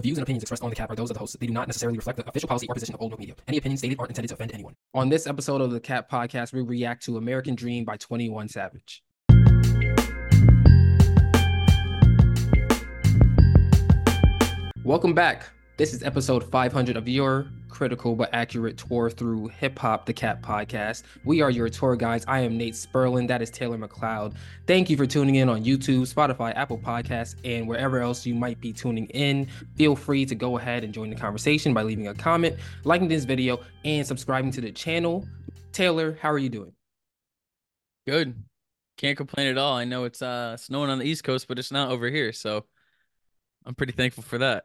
The views and opinions expressed on the cap are those of the hosts. They do not necessarily reflect the official policy or position of Old Note Media. Any opinions stated aren't intended to offend anyone. On this episode of the Cap Podcast, we react to American Dream by 21 Savage. Welcome back. This is episode 500 of your critical but accurate tour through Hip Hop the Cap podcast. We are your tour guides. I am Nate Sperlin. That is Taylor McLeod. Thank you for tuning in on YouTube, Spotify, Apple Podcasts, and wherever else you might be tuning in. Feel free to go ahead and join the conversation by leaving a comment, liking this video, and subscribing to the channel. Taylor, how are you doing? Good. Can't complain at all. I know it's uh snowing on the East Coast, but it's not over here, so I'm pretty thankful for that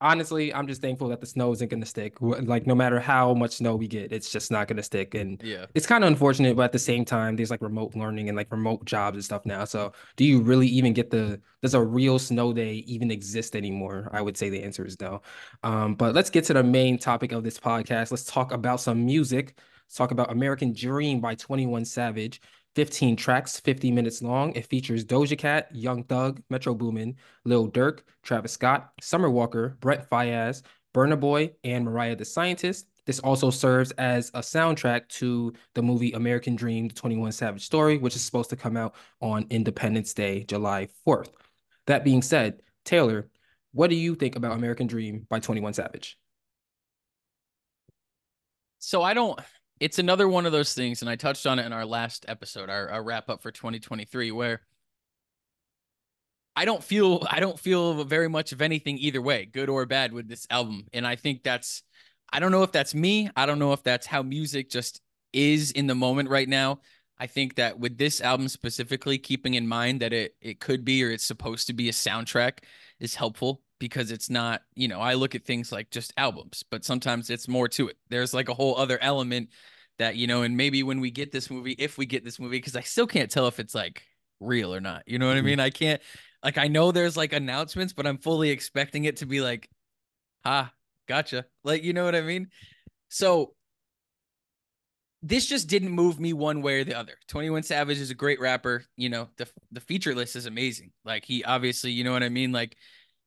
honestly, I'm just thankful that the snow isn't going to stick. Like, no matter how much snow we get, it's just not going to stick. And yeah, it's kind of unfortunate, but at the same time, there's like remote learning and like remote jobs and stuff now. So, do you really even get the? Does a real snow day even exist anymore? I would say the answer is no. Um, but let's get to the main topic of this podcast. Let's talk about some music. Let's talk about American Dream by 21 Savage. 15 tracks, 50 minutes long. It features Doja Cat, Young Thug, Metro Boomin, Lil Durk, Travis Scott, Summer Walker, Brent Faiyaz, Burna Boy, and Mariah the Scientist. This also serves as a soundtrack to the movie American Dream, the 21 Savage story, which is supposed to come out on Independence Day, July 4th. That being said, Taylor, what do you think about American Dream by 21 Savage? So I don't it's another one of those things, and I touched on it in our last episode, our, our wrap up for 2023, where I don't feel I don't feel very much of anything either way, good or bad, with this album. And I think that's I don't know if that's me. I don't know if that's how music just is in the moment right now. I think that with this album specifically, keeping in mind that it it could be or it's supposed to be a soundtrack is helpful because it's not, you know, I look at things like just albums, but sometimes it's more to it. There's like a whole other element that, you know, and maybe when we get this movie, if we get this movie, because I still can't tell if it's like real or not. You know what mm-hmm. I mean? I can't, like, I know there's like announcements, but I'm fully expecting it to be like, ah, gotcha. Like, you know what I mean? So this just didn't move me one way or the other. 21 Savage is a great rapper. You know, the the feature list is amazing. Like he obviously, you know what I mean? Like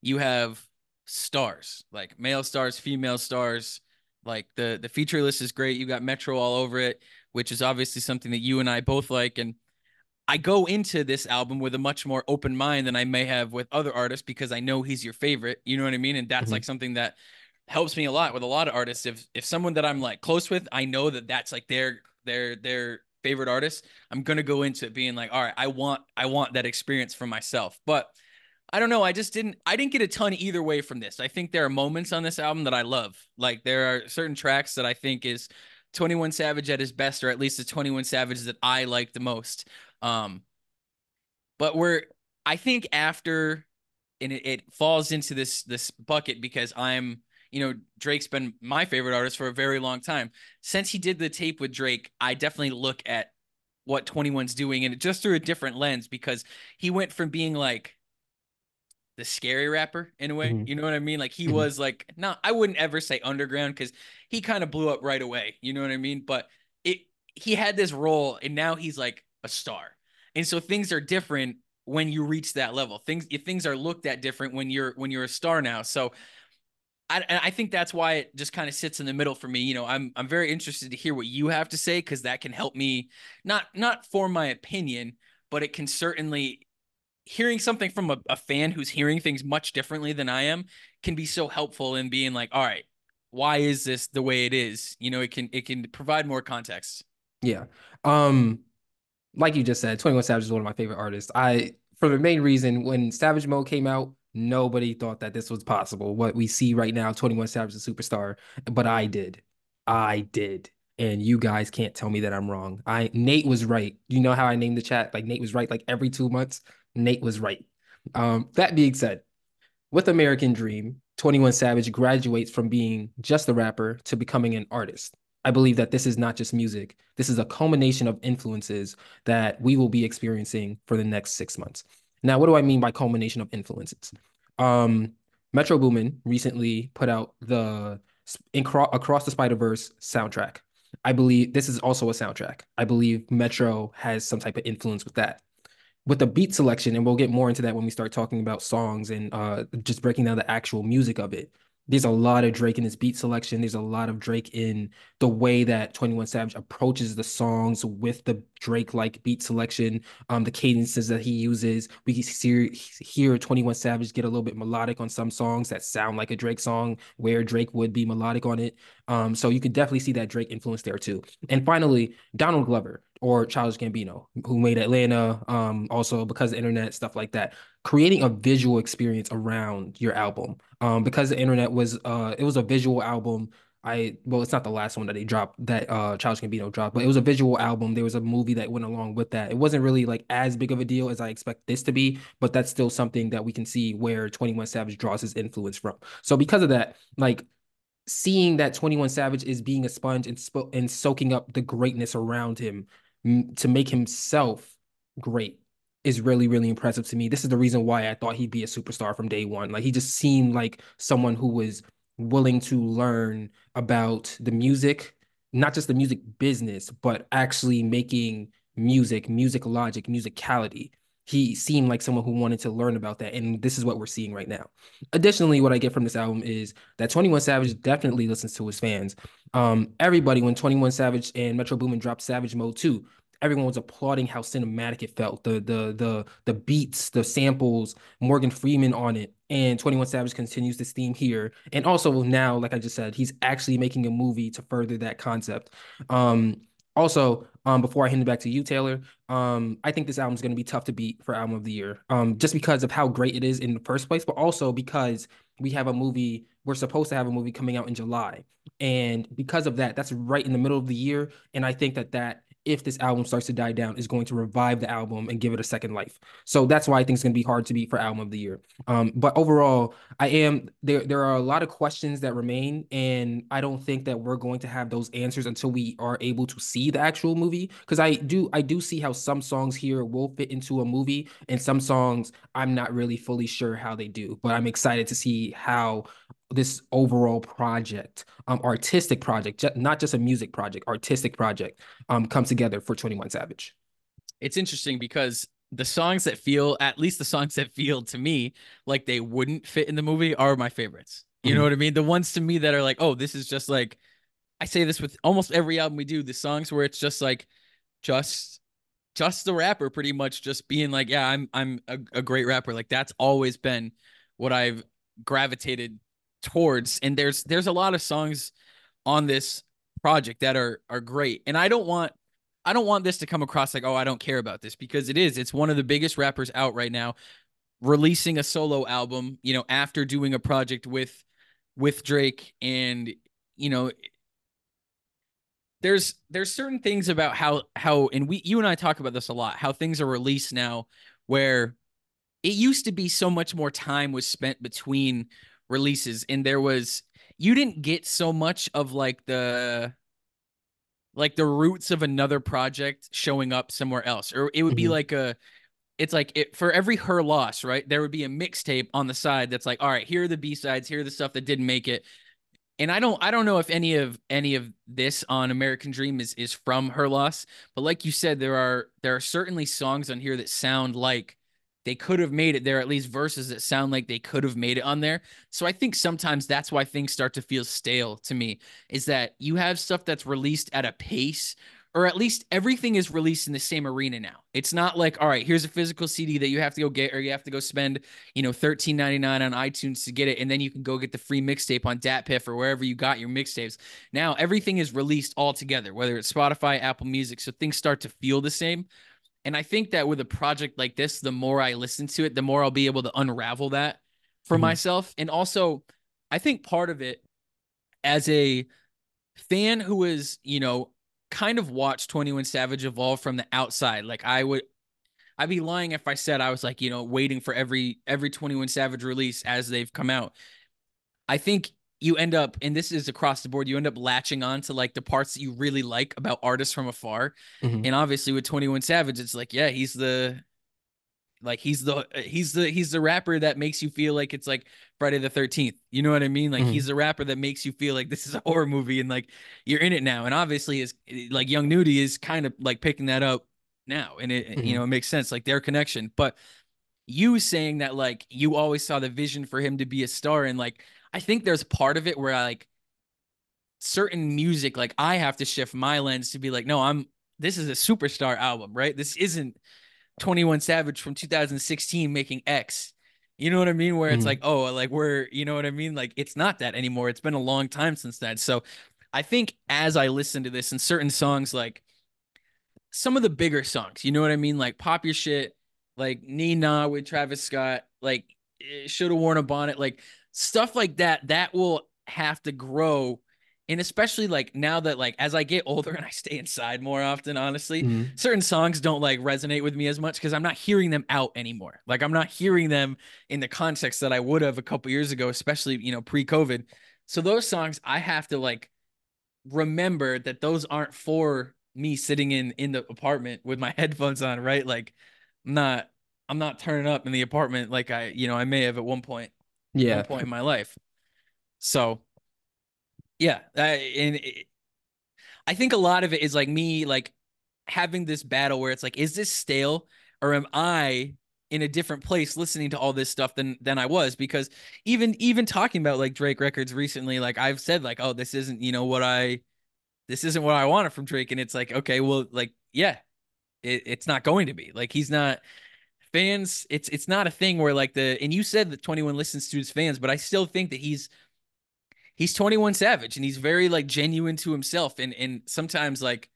you have stars, like male stars, female stars. Like the the feature list is great. You got Metro all over it, which is obviously something that you and I both like. And I go into this album with a much more open mind than I may have with other artists because I know he's your favorite. You know what I mean? And that's mm-hmm. like something that helps me a lot with a lot of artists. If if someone that I'm like close with, I know that that's like their their their favorite artist. I'm gonna go into it being like, all right, I want I want that experience for myself. But I don't know. I just didn't. I didn't get a ton either way from this. I think there are moments on this album that I love. Like there are certain tracks that I think is 21 Savage at his best, or at least the 21 Savage that I like the most. Um, but we're. I think after, and it, it falls into this this bucket because I'm. You know, Drake's been my favorite artist for a very long time. Since he did the tape with Drake, I definitely look at what 21's doing and just through a different lens because he went from being like the scary rapper in a way. Mm-hmm. You know what I mean? Like he mm-hmm. was like, no, I wouldn't ever say underground because he kind of blew up right away. You know what I mean? But it he had this role and now he's like a star. And so things are different when you reach that level. Things things are looked at different when you're when you're a star now. So I, I think that's why it just kind of sits in the middle for me. You know, I'm I'm very interested to hear what you have to say because that can help me not not form my opinion, but it can certainly hearing something from a, a fan who's hearing things much differently than I am can be so helpful in being like, all right, why is this the way it is? You know, it can it can provide more context. Yeah. Um like you just said, 21 Savage is one of my favorite artists. I for the main reason when Savage Mode came out, nobody thought that this was possible. What we see right now, 21 Savage is a superstar, but I did. I did. And you guys can't tell me that I'm wrong. I Nate was right. You know how I named the chat? Like Nate was right like every two months. Nate was right. Um, that being said, with American Dream, 21 Savage graduates from being just a rapper to becoming an artist. I believe that this is not just music. This is a culmination of influences that we will be experiencing for the next six months. Now, what do I mean by culmination of influences? Um, Metro Boomin recently put out the Across the Spider Verse soundtrack. I believe this is also a soundtrack. I believe Metro has some type of influence with that. With the beat selection, and we'll get more into that when we start talking about songs and uh, just breaking down the actual music of it there's a lot of Drake in his beat selection. There's a lot of Drake in the way that 21 Savage approaches the songs with the Drake like beat selection, um, the cadences that he uses. We hear, hear 21 Savage get a little bit melodic on some songs that sound like a Drake song where Drake would be melodic on it. Um, so you can definitely see that Drake influence there too. And finally, Donald Glover or Childish Gambino, who made Atlanta, um, also because of the internet, stuff like that. Creating a visual experience around your album. Um, because the internet was uh it was a visual album. I well, it's not the last one that they dropped that uh Childish Gambino dropped, but it was a visual album. There was a movie that went along with that. It wasn't really like as big of a deal as I expect this to be, but that's still something that we can see where 21 Savage draws his influence from. So because of that, like seeing that 21 Savage is being a sponge and, sp- and soaking up the greatness around him to make himself great is really really impressive to me. This is the reason why I thought he'd be a superstar from day one. Like he just seemed like someone who was willing to learn about the music, not just the music business, but actually making music, music logic, musicality he seemed like someone who wanted to learn about that. And this is what we're seeing right now. Additionally, what I get from this album is that 21 Savage definitely listens to his fans. Um, everybody, when 21 Savage and Metro Boomin dropped Savage Mode 2, everyone was applauding how cinematic it felt. The the the the beats, the samples, Morgan Freeman on it. And 21 Savage continues this theme here. And also now, like I just said, he's actually making a movie to further that concept. Um, also, um, before I hand it back to you, Taylor, um, I think this album is going to be tough to beat for album of the year, um, just because of how great it is in the first place, but also because we have a movie. We're supposed to have a movie coming out in July, and because of that, that's right in the middle of the year, and I think that that if this album starts to die down, is going to revive the album and give it a second life. So that's why I think it's going to be hard to beat for album of the year. Um, but overall, I am there. There are a lot of questions that remain, and I don't think that we're going to have those answers until we are able to see the actual movie. Because I do, I do see how some songs here will fit into a movie, and some songs I'm not really fully sure how they do. But I'm excited to see how this overall project, um, artistic project, not just a music project, artistic project, um, come together for 21 Savage. It's interesting because the songs that feel, at least the songs that feel to me like they wouldn't fit in the movie are my favorites. You mm-hmm. know what I mean? The ones to me that are like, oh, this is just like, I say this with almost every album we do, the songs where it's just like, just just the rapper pretty much just being like yeah i'm i'm a, a, great rapper like that's always been what i've gravitated towards and there's there's a lot of songs on this project that are are great. And i don't want i don't want this to come across like oh i don't care about this because it is it's one of the biggest rappers out right now releasing a solo album you know after doing a project with with drake. And you know there's there's certain things about how how and we you and i talk about this a lot how things are released now where it used to be so much more time was spent between releases and there was you didn't get so much of like the like the roots of another project showing up somewhere else or it would be mm-hmm. like a it's like it for every her loss right there would be a mixtape on the side that's like all right here are the b-sides here are the stuff that didn't make it and i don't i don't know if any of any of this on american dream is is from her loss but like you said there are there are certainly songs on here that sound like they could have made it there, at least verses that sound like they could have made it on there. So I think sometimes that's why things start to feel stale to me is that you have stuff that's released at a pace or at least everything is released in the same arena now. It's not like, all right, here's a physical CD that you have to go get, or you have to go spend, you know, thirteen ninety nine on iTunes to get it, and then you can go get the free mixtape on DatPiff or wherever you got your mixtapes. Now everything is released all together, whether it's Spotify, Apple Music, so things start to feel the same. And I think that with a project like this, the more I listen to it, the more I'll be able to unravel that for mm-hmm. myself. And also, I think part of it as a fan who is, you know, kind of watched 21 Savage evolve from the outside. Like I would I'd be lying if I said I was like, you know, waiting for every every 21 Savage release as they've come out. I think you end up, and this is across the board, you end up latching on to like the parts that you really like about artists from afar. Mm-hmm. And obviously with 21 Savage, it's like, yeah, he's the like he's the he's the he's the rapper that makes you feel like it's like Friday the 13th. You know what I mean? Like mm-hmm. he's the rapper that makes you feel like this is a horror movie and like you're in it now. And obviously is like Young Nudy is kind of like picking that up now, and it mm-hmm. you know it makes sense like their connection. But you saying that like you always saw the vision for him to be a star, and like I think there's part of it where I like certain music like I have to shift my lens to be like, no, I'm this is a superstar album, right? This isn't 21 Savage from 2016 making X. You know what I mean? Where it's mm-hmm. like, oh, like we're, you know what I mean? Like it's not that anymore. It's been a long time since that. So I think as I listen to this and certain songs, like some of the bigger songs, you know what I mean? Like Pop Your Shit, like Nah with Travis Scott, like eh, Should Have Worn a Bonnet, like stuff like that, that will have to grow and especially like now that like as I get older and I stay inside more often, honestly, mm-hmm. certain songs don't like resonate with me as much because I'm not hearing them out anymore. Like I'm not hearing them in the context that I would have a couple years ago, especially you know pre-COVID. So those songs I have to like remember that those aren't for me sitting in in the apartment with my headphones on, right? Like I'm not I'm not turning up in the apartment like I you know I may have at one point. Yeah, one point in my life. So yeah, uh, and it, I think a lot of it is like me like having this battle where it's like, is this stale or am I in a different place listening to all this stuff than than I was? Because even even talking about like Drake records recently, like I've said like, oh, this isn't you know what I this isn't what I wanted from Drake, and it's like, okay, well, like yeah, it, it's not going to be like he's not fans it's it's not a thing where like the and you said that 21 listens to his fans but i still think that he's he's 21 Savage and he's very like genuine to himself. And and sometimes like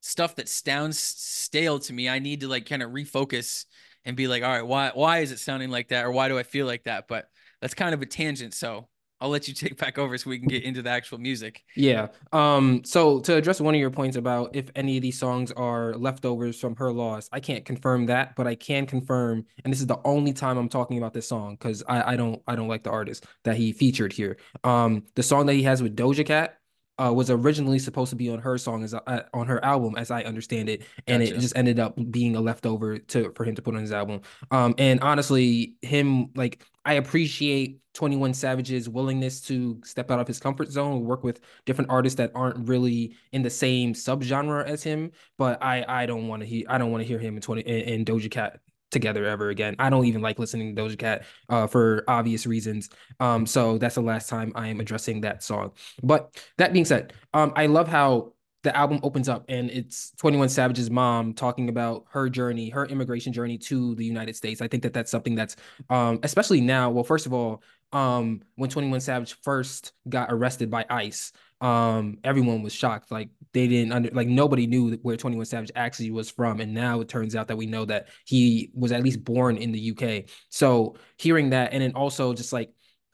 stuff that sounds stale to me, I need to like kind of refocus and be like, all right, why why is it sounding like that? Or why do I feel like that? But that's kind of a tangent. So I'll let you take back over so we can get into the actual music. Yeah. Um. So to address one of your points about if any of these songs are leftovers from her loss, I can't confirm that, but I can confirm, and this is the only time I'm talking about this song because I I don't I don't like the artist that he featured here. Um, the song that he has with Doja Cat uh, was originally supposed to be on her song as uh, on her album, as I understand it, and gotcha. it just ended up being a leftover to for him to put on his album. Um, and honestly, him like I appreciate Twenty One Savage's willingness to step out of his comfort zone, work with different artists that aren't really in the same subgenre as him. But I I don't want to hear I don't want to hear him in Twenty in, in Doja Cat together ever again. I don't even like listening to Doja Cat uh, for obvious reasons. Um, so that's the last time I am addressing that song. But that being said, um, I love how the album opens up and it's 21 Savage's mom talking about her journey, her immigration journey to the United States. I think that that's something that's um, especially now. Well, first of all, um, when 21 Savage first got arrested by ICE, um everyone was shocked like they didn't under like nobody knew where 21 savage actually was from and now it turns out that we know that he was at least born in the uk so hearing that and then also just like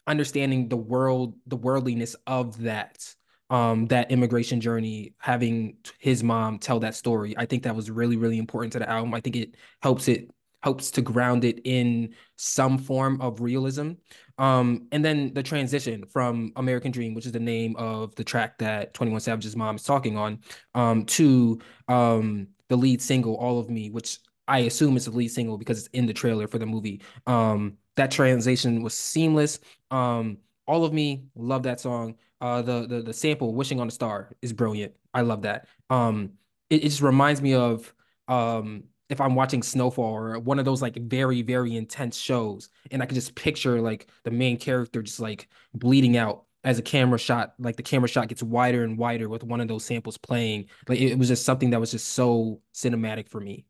understanding the world the worldliness of that um that immigration journey having his mom tell that story i think that was really really important to the album i think it helps it helps to ground it in some form of realism. Um, and then the transition from American Dream, which is the name of the track that 21 Savage's mom is talking on, um, to um, the lead single, All of Me, which I assume is the lead single because it's in the trailer for the movie. Um, that transition was seamless. Um, All of Me, love that song. Uh, the the the sample, "Wishing on a Star," is brilliant. I love that. Um, it, it just reminds me of um if I'm watching Snowfall or one of those like very, very intense shows, and I could just picture like the main character just like bleeding out as a camera shot, like the camera shot gets wider and wider with one of those samples playing. Like it, was just something that was just so cinematic for me.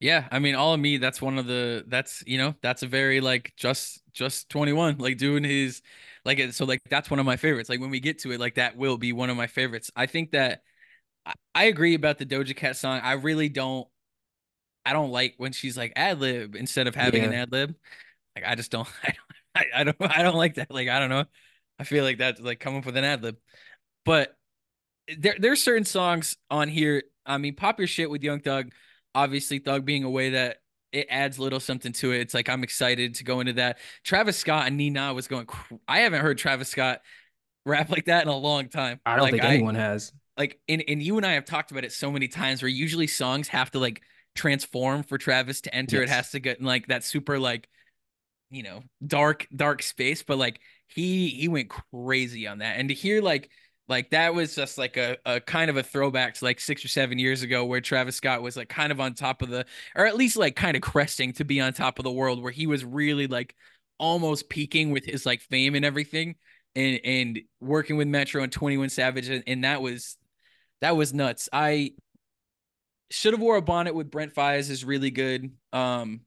Yeah, I mean, all of me. That's one of the. That's you know, that's a very like just just twenty one, like doing his, like so like that's one of my favorites. Like when we get to it, like that will be one of my favorites. I think that I agree about the Doja Cat song. I really don't. I don't like when she's like ad lib instead of having yeah. an ad lib. Like I just don't. I don't. I, I don't. I don't like that. Like I don't know. I feel like that's like come up with an ad lib. But eh, there there's certain songs on here. I mean, pop your shit with Young Thug. Obviously, Thug being away that it adds little something to it. It's like I'm excited to go into that. Travis Scott and Nah was going. I haven't heard Travis Scott rap like that in a long time. I don't like, think anyone has like and, and you and I have talked about it so many times where usually songs have to like transform for Travis to enter. Yes. It has to get in like that super like you know dark dark space, but like he he went crazy on that. And to hear like Like that was just like a, a kind of a throwback to like six or seven years ago where Travis Scott was like kind of on top of the or at least like kind of cresting to be on top of the world where he was really like almost peaking with his like fame and everything and and working with Metro and 21 Savage and, and that was that was nuts. I should have wore a bonnet with Brent Faiyaz is really good. Um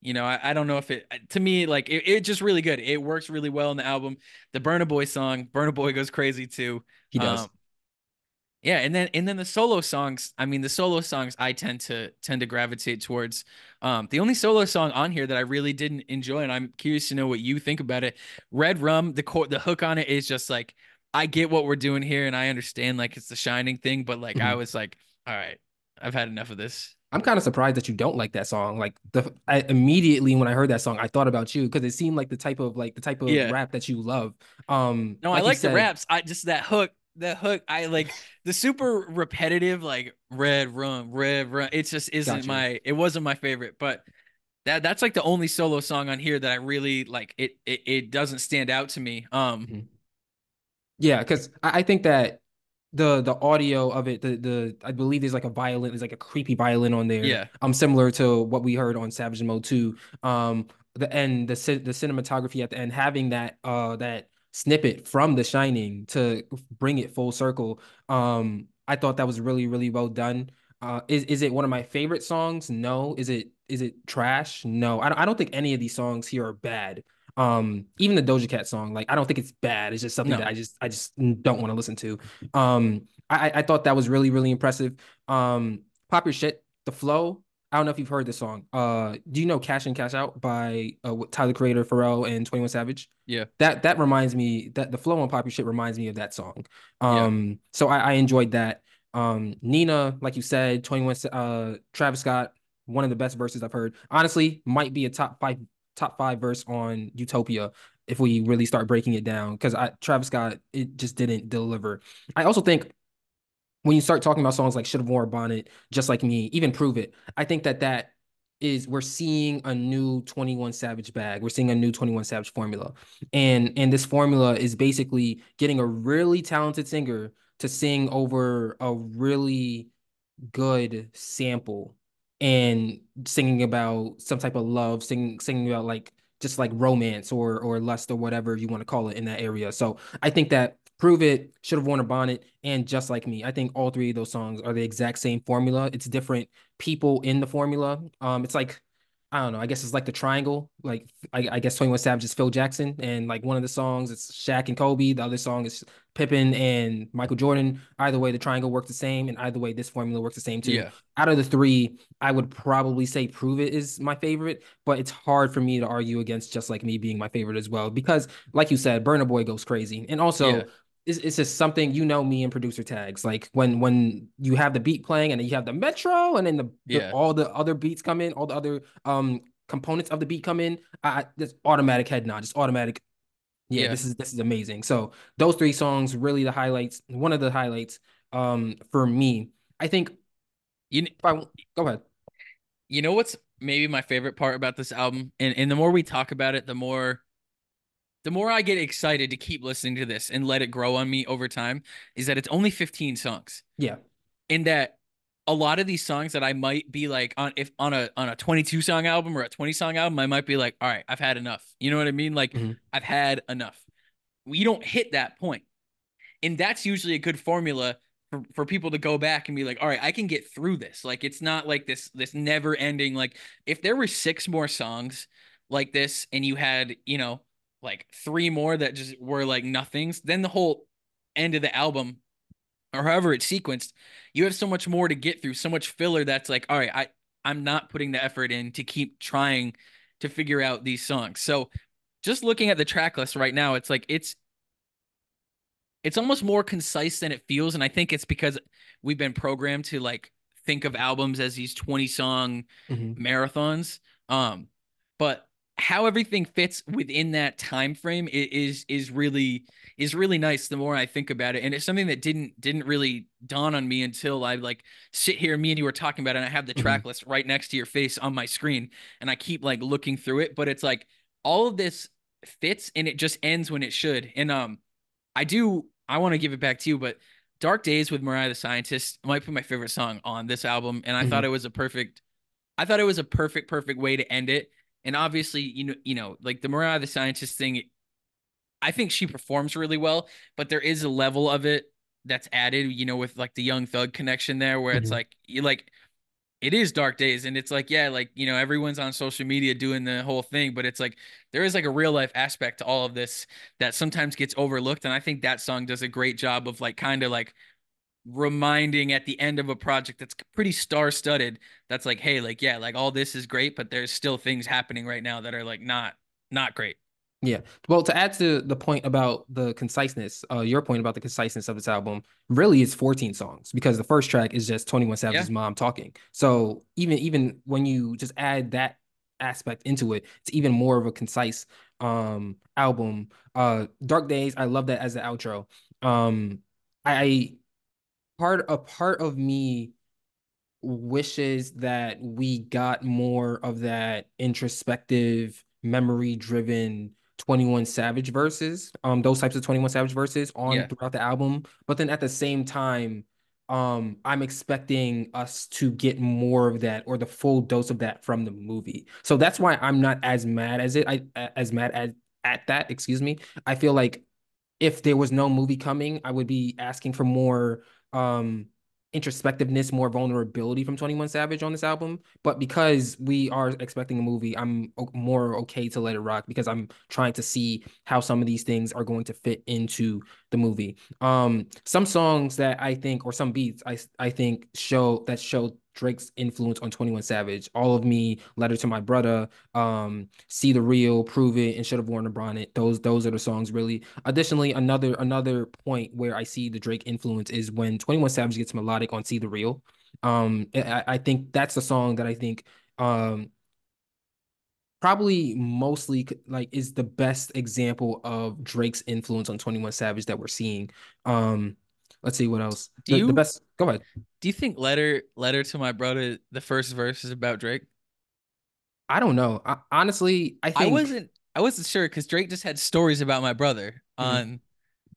you know, I, I don't know if it to me like it, it just really good. It works really well in the album. The Burna Boy song, Burna Boy goes crazy too. He does. Um, yeah, and then and then the solo songs. I mean, the solo songs I tend to tend to gravitate towards. Um, the only solo song on here that I really didn't enjoy, and I'm curious to know what you think about it. Redrum, the core, the hook on it is just like I get what we're doing here, and I understand like it's the shining thing, but like mm-hmm. I was like, all right, I've had enough of this. I'm kind of surprised that you don't like that song. Like the I immediately when I heard that song, I thought about you because it seemed like the type of like the type of yeah. rap that you love. Um No, like I like said, the raps. I just that hook, the hook, I like the super repetitive, like red run, red run. It just isn't gotcha. my it wasn't my favorite, but that that's like the only solo song on here that I really like. It it, it doesn't stand out to me. Um mm-hmm. Yeah, because I, I think that the the audio of it, the the I believe there's like a violin, there's like a creepy violin on there. Yeah. Um, similar to what we heard on Savage Mode 2. Um, the end, the the cinematography at the end, having that uh that snippet from The Shining to bring it full circle. Um, I thought that was really really well done. Uh, is is it one of my favorite songs? No. Is it is it trash? No. I don't, I don't think any of these songs here are bad. Um, even the Doja Cat song, like I don't think it's bad. It's just something no. that I just I just don't want to listen to. Um, I I thought that was really really impressive. Um, pop your shit, the flow. I don't know if you've heard this song. Uh, do you know "Cash In Cash Out" by uh, Tyler Creator, Pharrell, and Twenty One Savage? Yeah, that that reminds me that the flow on "Pop Your Shit" reminds me of that song. Um, yeah. so I, I enjoyed that. Um, Nee-Nah, like you said, Twenty One, uh, Travis Scott, one of the best verses I've heard. Honestly, might be a top five top five verse on Utopia if we really start breaking it down because I Travis Scott it just didn't deliver. I also think when you start talking about songs like should have worn a bonnet, just like me, even prove it. I think that that is we're seeing a new 21 Savage bag. We're seeing a new 21 Savage formula. And and this formula is basically getting a really talented singer to sing over a really good sample and singing about some type of love, singing singing about like just like romance or or lust or whatever you want to call it in that area. So I think that Prove It, Should Have Worn a Bonnet, and Just Like Me. I think all three of those songs are the exact same formula. It's different people in the formula. Um, it's like I don't know. I guess it's like the triangle. Like I, I guess Twenty One Savage is Phil Jackson, and like one of the songs it's Shaq and Kobe. The other song is Pippen and Michael Jordan. Either way, the triangle works the same, and either way, this formula works the same too. Yeah. Out of the three, I would probably say Prove It is my favorite, but it's hard for me to argue against Just Like Me being my favorite as well because, like you said, Burna Boy goes crazy, and also. Yeah it's, it's just something you know me and producer tags like when when you have the beat playing and then you have the metro and then the, yeah. the all the other beats come in all the other um components of the beat come in I just automatic head nod just automatic. Yeah, yeah, this is this is amazing. So those three songs really the highlights one of the highlights um for me. I think you I, go ahead. You know what's maybe my favorite part about this album? And and the more we talk about it the more the more I get excited to keep listening to this and let it grow on me over time is that it's only 15 songs. Yeah. And that a lot of these songs that I might be like on if on a on a 22 song album or a 20 song album, I might be like, all right, I've had enough. You know what I mean? Like mm-hmm. I've had enough. We don't hit that point. And that's usually a good formula for, for people to go back and be like, all right, I can get through this. Like it's not like this this never ending. Like if there were six more songs like this and you had, you know, like three more that just were like nothings, then the whole end of the album or however it's sequenced, you have so much more to get through, so much filler that's like, all right, I I'm not putting the effort in to keep trying to figure out these songs. So just looking at the track list right now, it's like it's it's almost more concise than it feels. And I think it's because we've been programmed to like think of albums as these 20 song mm-hmm. marathons. Um, but how everything fits within that time frame is is really is really nice the more i think about it and it's something that didn't didn't really dawn on me until i like sit here me and you were talking about it and i have the track mm-hmm. list right next to your face on my screen and i keep like looking through it but it's like all of this fits and it just ends when it should and um i do I want to give it back to you, but Dark Days with Mariah the Scientist might be my favorite song on this album, and I Mhm. thought it was a perfect. I thought it was a perfect, perfect way to end it. And obviously, you know, you know, like the Mariah the Scientist thing, I think she performs really well, but there is a level of it that's added, you know, with like the Young Thug connection there, where it's Mhm. like you like it is dark days and it's like yeah like you know everyone's on social media doing the whole thing but it's like there is like a real life aspect to all of this that sometimes gets overlooked and i think that song does a great job of like kind of like reminding at the end of a project that's pretty star studded that's like hey like yeah like all this is great but there's still things happening right now that are like not not great Yeah. Well, to add to the point about the conciseness, uh, your point about the conciseness of this album, really is 14 songs because the first track is just 21 Savage's Yeah. mom talking. So even even when you just add that aspect into it, it's even more of a concise um album. Uh Dark Days, I love that as the outro. Um I part a part of me wishes that we got more of that introspective, memory driven 21 Savage verses, um, those types of 21 Savage verses on Yeah. throughout the album. But then at the same time, um, I'm expecting us to get more of that or the full dose of that from the movie. So that's why I'm not as mad as it, I as mad as at that, excuse me. I feel like if there was no movie coming, I would be asking for more um introspectiveness, more vulnerability from 21 Savage on this album. But because we are expecting a movie, I'm more okay to let it rock because I'm trying to see how some of these things are going to fit into the movie. Um, some songs that I think, or some beats, I I think show that show Drake's influence on 21 Savage. All of Me, Letter to My Brother, um, See the Real, Prove It, and Should Have Worn a Bonnet. Those those are the songs really. Additionally, another another point where I see the Drake influence is when 21 Savage gets melodic on See the Real. Um, I, I think that's the song that I think um probably mostly like is the best example of Drake's influence on 21 Savage that we're seeing. Um, let's see what else. do The, the you best, go ahead. do you think letter letter to my brother the first verse is about drake I don't know. I, honestly, I I wasn't I wasn't sure because Drake just had stories about my brother Mhm. on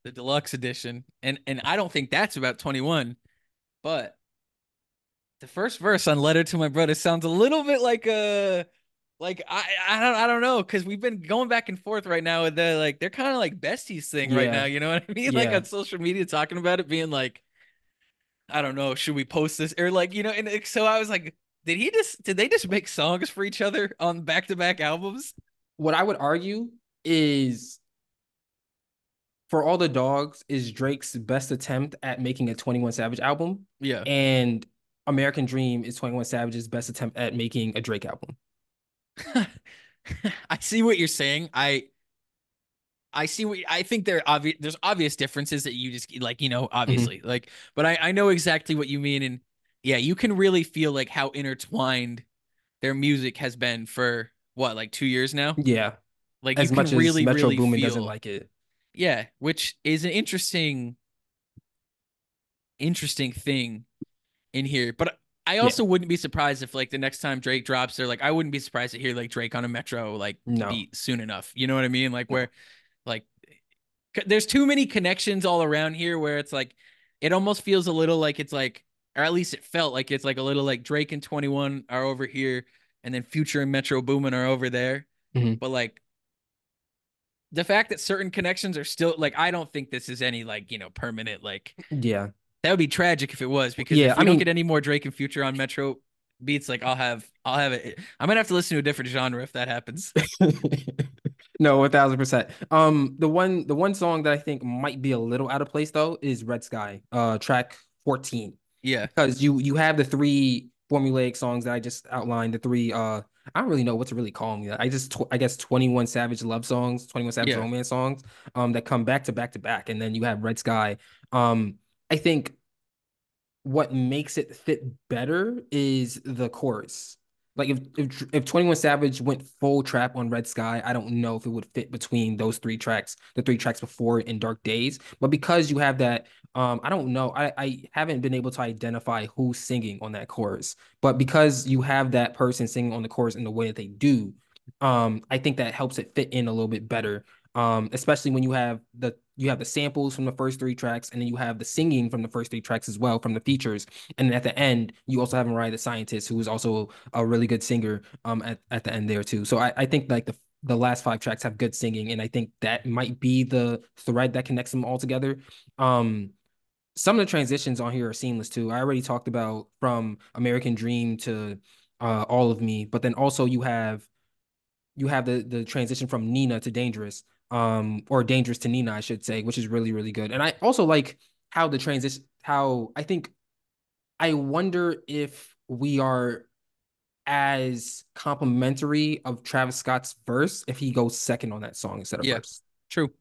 the deluxe edition, and and I don't think that's about 21, but the first verse on Letter to My Brother sounds a little bit like a like I I don't I don't know because we've been going back and forth right now with the like they're kind of like besties thing right now, you know what I mean? Like on social media talking about it being like I don't know, should we post this or like you know? And so I was like, did he just did they just make songs for each other on back to back albums? what I would argue is for all the dogs is Drake's best attempt at making a 21 Savage album, Yeah. and American Dream is 21 Savage's best attempt at making a Drake album. I see what you're saying. I I see what I think there are obvious there's obvious differences that you just like, you know, mm-hmm. obviously. Like, but I I know exactly what you mean and yeah, you can really feel like how intertwined their music has been for what, like 2 years now? Yeah, Like as you much can really as Metro really Boomin feel doesn't like it. Yeah, which is an interesting interesting thing in here. But I also wouldn't be surprised if like the next time Drake drops, they're like, I wouldn't be surprised to hear like Drake on a Metro like No. beat soon enough. You know what I mean? Like where like there's too many connections all around here where it's like it almost feels a little like it's like or at least it felt like it's like a little like Drake and 21 are over here and then Future and Metro Boomin are over there. Mhm. But like the fact that certain connections are still like I don't think this is any like, you know, permanent like Yeah, that would be tragic if it was because Yeah, if we I don't mean- get any more Drake and Future on Metro beats, like I'll have I'll have it. I'm gonna have to listen to a different genre if that happens. no, a thousand percent. Um, the one the one song that I think might be a little out of place though is Red Sky, uh, track 14. yeah, because you you have the three formulaic songs that I just outlined. The three uh I don't really know what to really call them. I just tw- I guess 21 Savage love songs, 21 Savage Yeah. romance songs um that come back to back to back and then you have Red Sky. Um I think what makes it fit better is the chorus. Like if if if 21 Savage went full trap on Red Sky, I don't know if it would fit between those three tracks, the three tracks before in Dark Days. But because you have that, um, I don't know. I, I haven't been able to identify who's singing on that chorus. But because you have that person singing on the chorus in the way that they do, Um, I think that helps it fit in a little bit better. Um, especially when you have the you have the samples from the first three tracks, and then you have the singing from the first three tracks as well from the features. And then at the end, you also have Mariah the Scientist, who is also a really good singer um at, at the end there too. So I, I think like the the last five tracks have good singing, and I think that might be the thread that connects them all together. Um, some of the transitions on here are seamless too. I already talked about from American Dream to uh, All of Me, but then also you have you have the the transition from Nee-Nah to Dangerous, um, or Dangerous to Nee-Nah, I should say, which is really really good. And I also like how the transition, how I think, I wonder if we are as complimentary of Travis Scott's verse if he goes second on that song instead of yeah, first. True.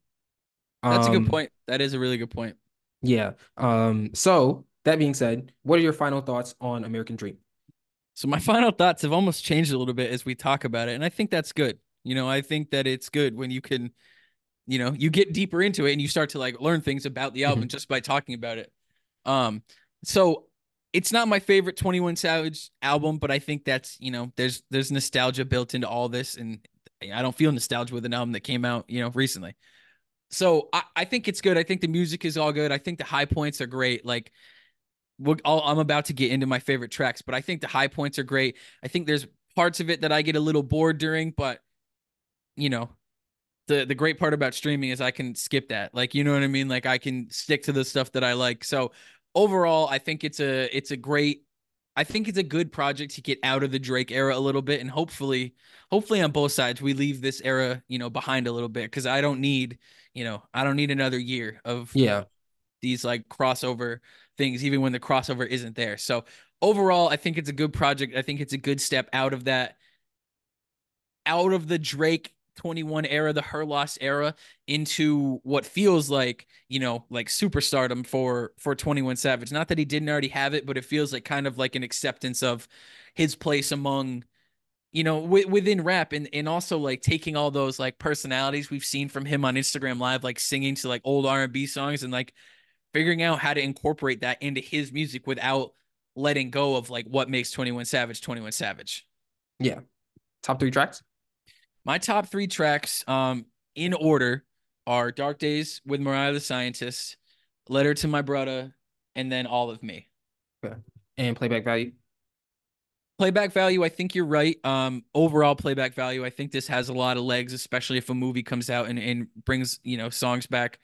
That's um, a good Um, point. That is a really good point. Yeah. Um, so that being said, what are your final thoughts on American Dream? So my final thoughts have almost changed a little bit as we talk about it, and I think that's good. You know, I think that it's good when you can, you know, you get deeper into it and you start to like learn things about the album Mhm. just by talking about it. Um, so it's not my favorite 21 Savage album, but I think that's, you know, there's there's nostalgia built into all this, and I don't feel nostalgia with an album that came out, you know, recently. So I, I think it's good. I think the music is all good. I think the high points are great. Like we'll, I'll, I'm about to get into my favorite tracks, but I think the high points are great. I think there's parts of it that I get a little bored during, but you know, the the great part about streaming is I can skip that. Like, you know what I mean? Like I can stick to the stuff that I like. So overall, I think it's a it's a great I think it's a good project to get out of the Drake era a little bit and hopefully hopefully on both sides we leave this era, you know, behind a little bit cuz I don't need, you know, I don't need another year of Yeah. these like crossover things even when the crossover isn't there. So overall, I think it's a good project. I think it's a good step out of that out of the Drake 21 era, the Her Loss era, into what feels like, you know, like superstardom for for 21 Savage. Not that he didn't already have it, but it feels like kind of like an acceptance of his place among you know w- within rap and and also like taking all those like personalities we've seen from him on Instagram live like singing to like old R&B songs and like figuring out how to incorporate that into his music without letting go of like what makes 21 Savage 21 Savage. Yeah. Top three tracks? My top three tracks, um, in order, are "Dark Days" with Mariah the Scientist, "Letter to My Brother," and then "All of Me." Okay. And playback value? Playback value, I think you're right. Um, overall playback value, I think this has a lot of legs, especially if a movie comes out and, and brings you know songs back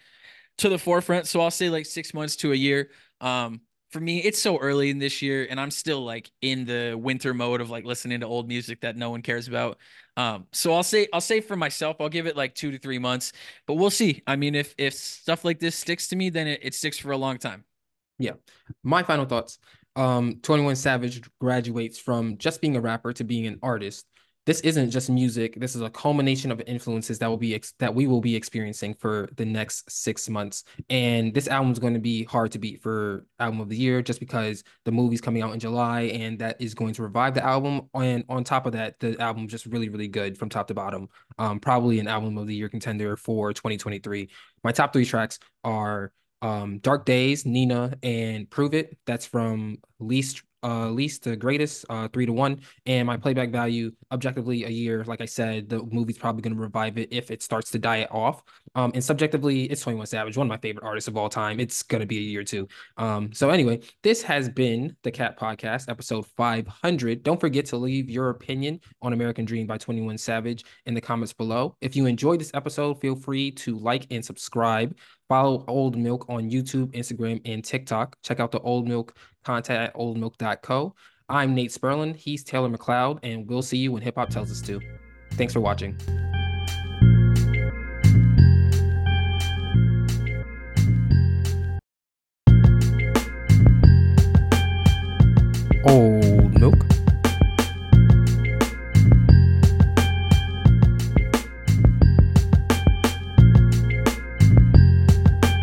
to the forefront. So I'll say like six months to a year. Um, for me, it's so early in this year, and I'm still like in the winter mode of like listening to old music that no one cares about. Um, so I'll say I'll say for myself, I'll give it like two to three months, but we'll see. I mean, if if stuff like this sticks to me, then it, it sticks for a long time. Yeah. My final thoughts. Um, 21 Savage graduates from just being a rapper to being an artist. This isn't just music. This is a culmination of influences that will be ex- that we will be experiencing for the next six months. And this album is going to be hard to beat for album of the year, just because the movie's coming out in July, and that is going to revive the album. And on top of that, the album is just really, really good from top to bottom. Um, probably an album of the year contender for 2023. My top three tracks are um Dark Days, Nee-Nah, and Prove It. That's from least uh least to greatest, uh three to one. And my playback value, objectively a year. Like I said, the movie's probably gonna revive it if it starts to die off. Um, and subjectively, it's 21 Savage, one of my favorite artists of all time. It's gonna be a year too. Um, so anyway, this has been the Cap Podcast, episode 500. Don't forget to leave your opinion on American Dream by 21 Savage in the comments below. If you enjoyed this episode, feel free to like and subscribe. Follow Old Milk on YouTube, Instagram, and TikTok. Check out the Old Milk content at oldmilk.co. I'm Nate Sperlin. He's Taylor McLeod, and we'll see you when hip hop tells us to. Thanks for watching.